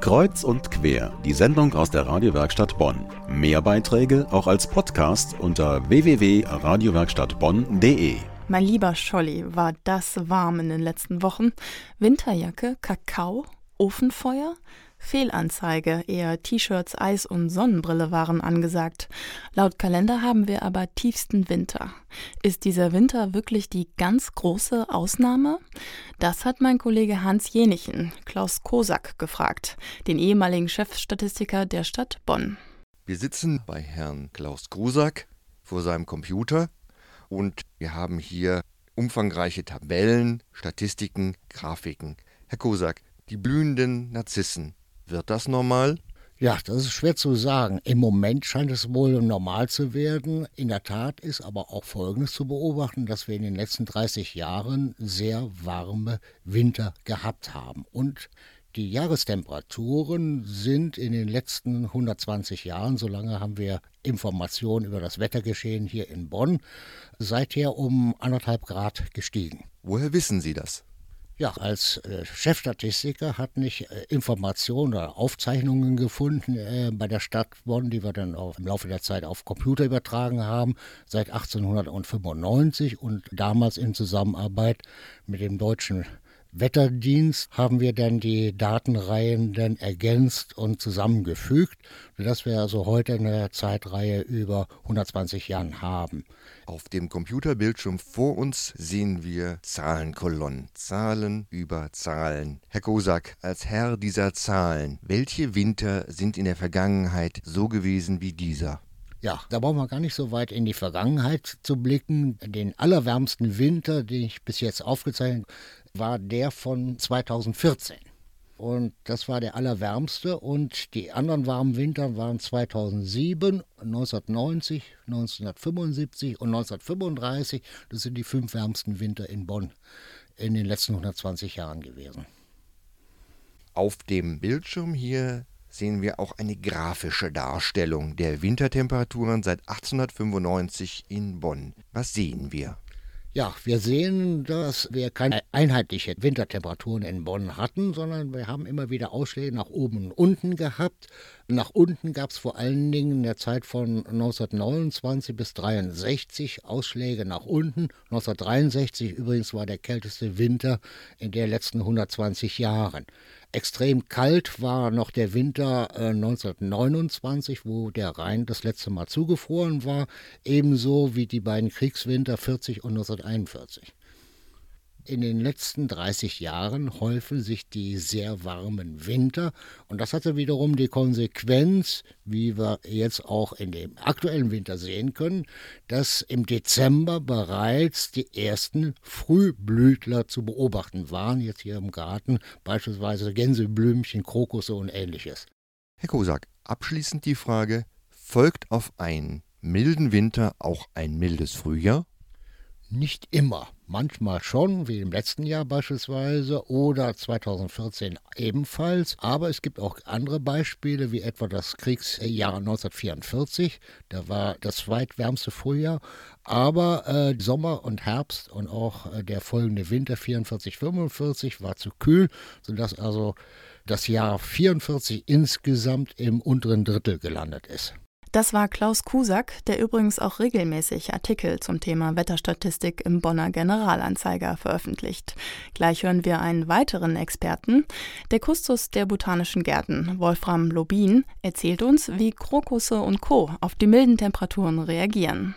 Kreuz und quer, die Sendung aus der Radiowerkstatt Bonn. Mehr Beiträge auch als Podcast unter www.radiowerkstattbonn.de. Mein lieber Scholli, war das warm in den letzten Wochen? Winterjacke, Kakao, Ofenfeuer? Fehlanzeige, eher T-Shirts, Eis und Sonnenbrille waren angesagt. Laut Kalender haben wir aber tiefsten Winter. Ist dieser Winter wirklich die ganz große Ausnahme? Das hat mein Kollege Hans Jenichen, Klaus Kosak, gefragt, den ehemaligen Chefstatistiker der Stadt Bonn. Wir sitzen bei Herrn Klaus Kosak vor seinem Computer und wir haben hier umfangreiche Tabellen, Statistiken, Grafiken. Herr Kosak, die blühenden Narzissen, wird das normal? Ja, das ist schwer zu sagen. Im Moment scheint es wohl normal zu werden. In der Tat ist aber auch Folgendes zu beobachten, dass wir in den letzten 30 Jahren sehr warme Winter gehabt haben. Und die Jahrestemperaturen sind in den letzten 120 Jahren, so lange haben wir Informationen über das Wettergeschehen hier in Bonn, seither um anderthalb Grad gestiegen. Woher wissen Sie das? Ja, als äh, Chefstatistiker hat nicht äh, Informationen oder Aufzeichnungen gefunden äh, bei der Stadt Bonn, die wir dann auch im Laufe der Zeit auf Computer übertragen haben, seit 1895 und damals in Zusammenarbeit mit dem Deutschen Wetterdienst haben wir dann die Datenreihen dann ergänzt und zusammengefügt, sodass wir also heute eine Zeitreihe über 120 Jahren haben. Auf dem Computerbildschirm vor uns sehen wir Zahlenkolonnen, Zahlen über Zahlen. Herr Kosak, als Herr dieser Zahlen, welche Winter sind in der Vergangenheit so gewesen wie dieser? Ja, da brauchen wir gar nicht so weit in die Vergangenheit zu blicken. Den allerwärmsten Winter, den ich bis jetzt aufgezeichnet war der von 2014. Und das war der allerwärmste. Und die anderen warmen Winter waren 2007, 1990, 1975 und 1935. Das sind die fünf wärmsten Winter in Bonn in den letzten 120 Jahren gewesen. Auf dem Bildschirm hier sehen wir auch eine grafische Darstellung der Wintertemperaturen seit 1895 in Bonn. Was sehen wir? Ja, wir sehen, dass wir keine einheitliche Wintertemperaturen in Bonn hatten, sondern wir haben immer wieder Ausschläge nach oben und unten gehabt. Nach unten gab es vor allen Dingen in der Zeit von 1929 bis 1963 Ausschläge nach unten. 1963 übrigens war der kälteste Winter in den letzten 120 Jahren. Extrem kalt war noch der Winter äh, 1929, wo der Rhein das letzte Mal zugefroren war, ebenso wie die beiden Kriegswinter 40 und 1941. In den letzten 30 Jahren häufen sich die sehr warmen Winter und das hatte wiederum die Konsequenz, wie wir jetzt auch in dem aktuellen Winter sehen können, dass im Dezember bereits die ersten Frühblütler zu beobachten waren, jetzt hier im Garten, beispielsweise Gänseblümchen, Krokusse und ähnliches. Herr Kosak, abschließend die Frage, folgt auf einen milden Winter auch ein mildes Frühjahr? Nicht immer. Manchmal schon, wie im letzten Jahr beispielsweise oder 2014 ebenfalls. Aber es gibt auch andere Beispiele, wie etwa das Kriegsjahr 1944. Da war das zweitwärmste Frühjahr. Aber äh, Sommer und Herbst und auch äh, der folgende Winter 44, 45 war zu kühl, sodass also das Jahr 44 insgesamt im unteren Drittel gelandet ist. Das war Klaus Kusak, der übrigens auch regelmäßig Artikel zum Thema Wetterstatistik im Bonner Generalanzeiger veröffentlicht. Gleich hören wir einen weiteren Experten. Der Kustos der Botanischen Gärten, Wolfram Lobin, erzählt uns, wie Krokusse und Co. auf die milden Temperaturen reagieren.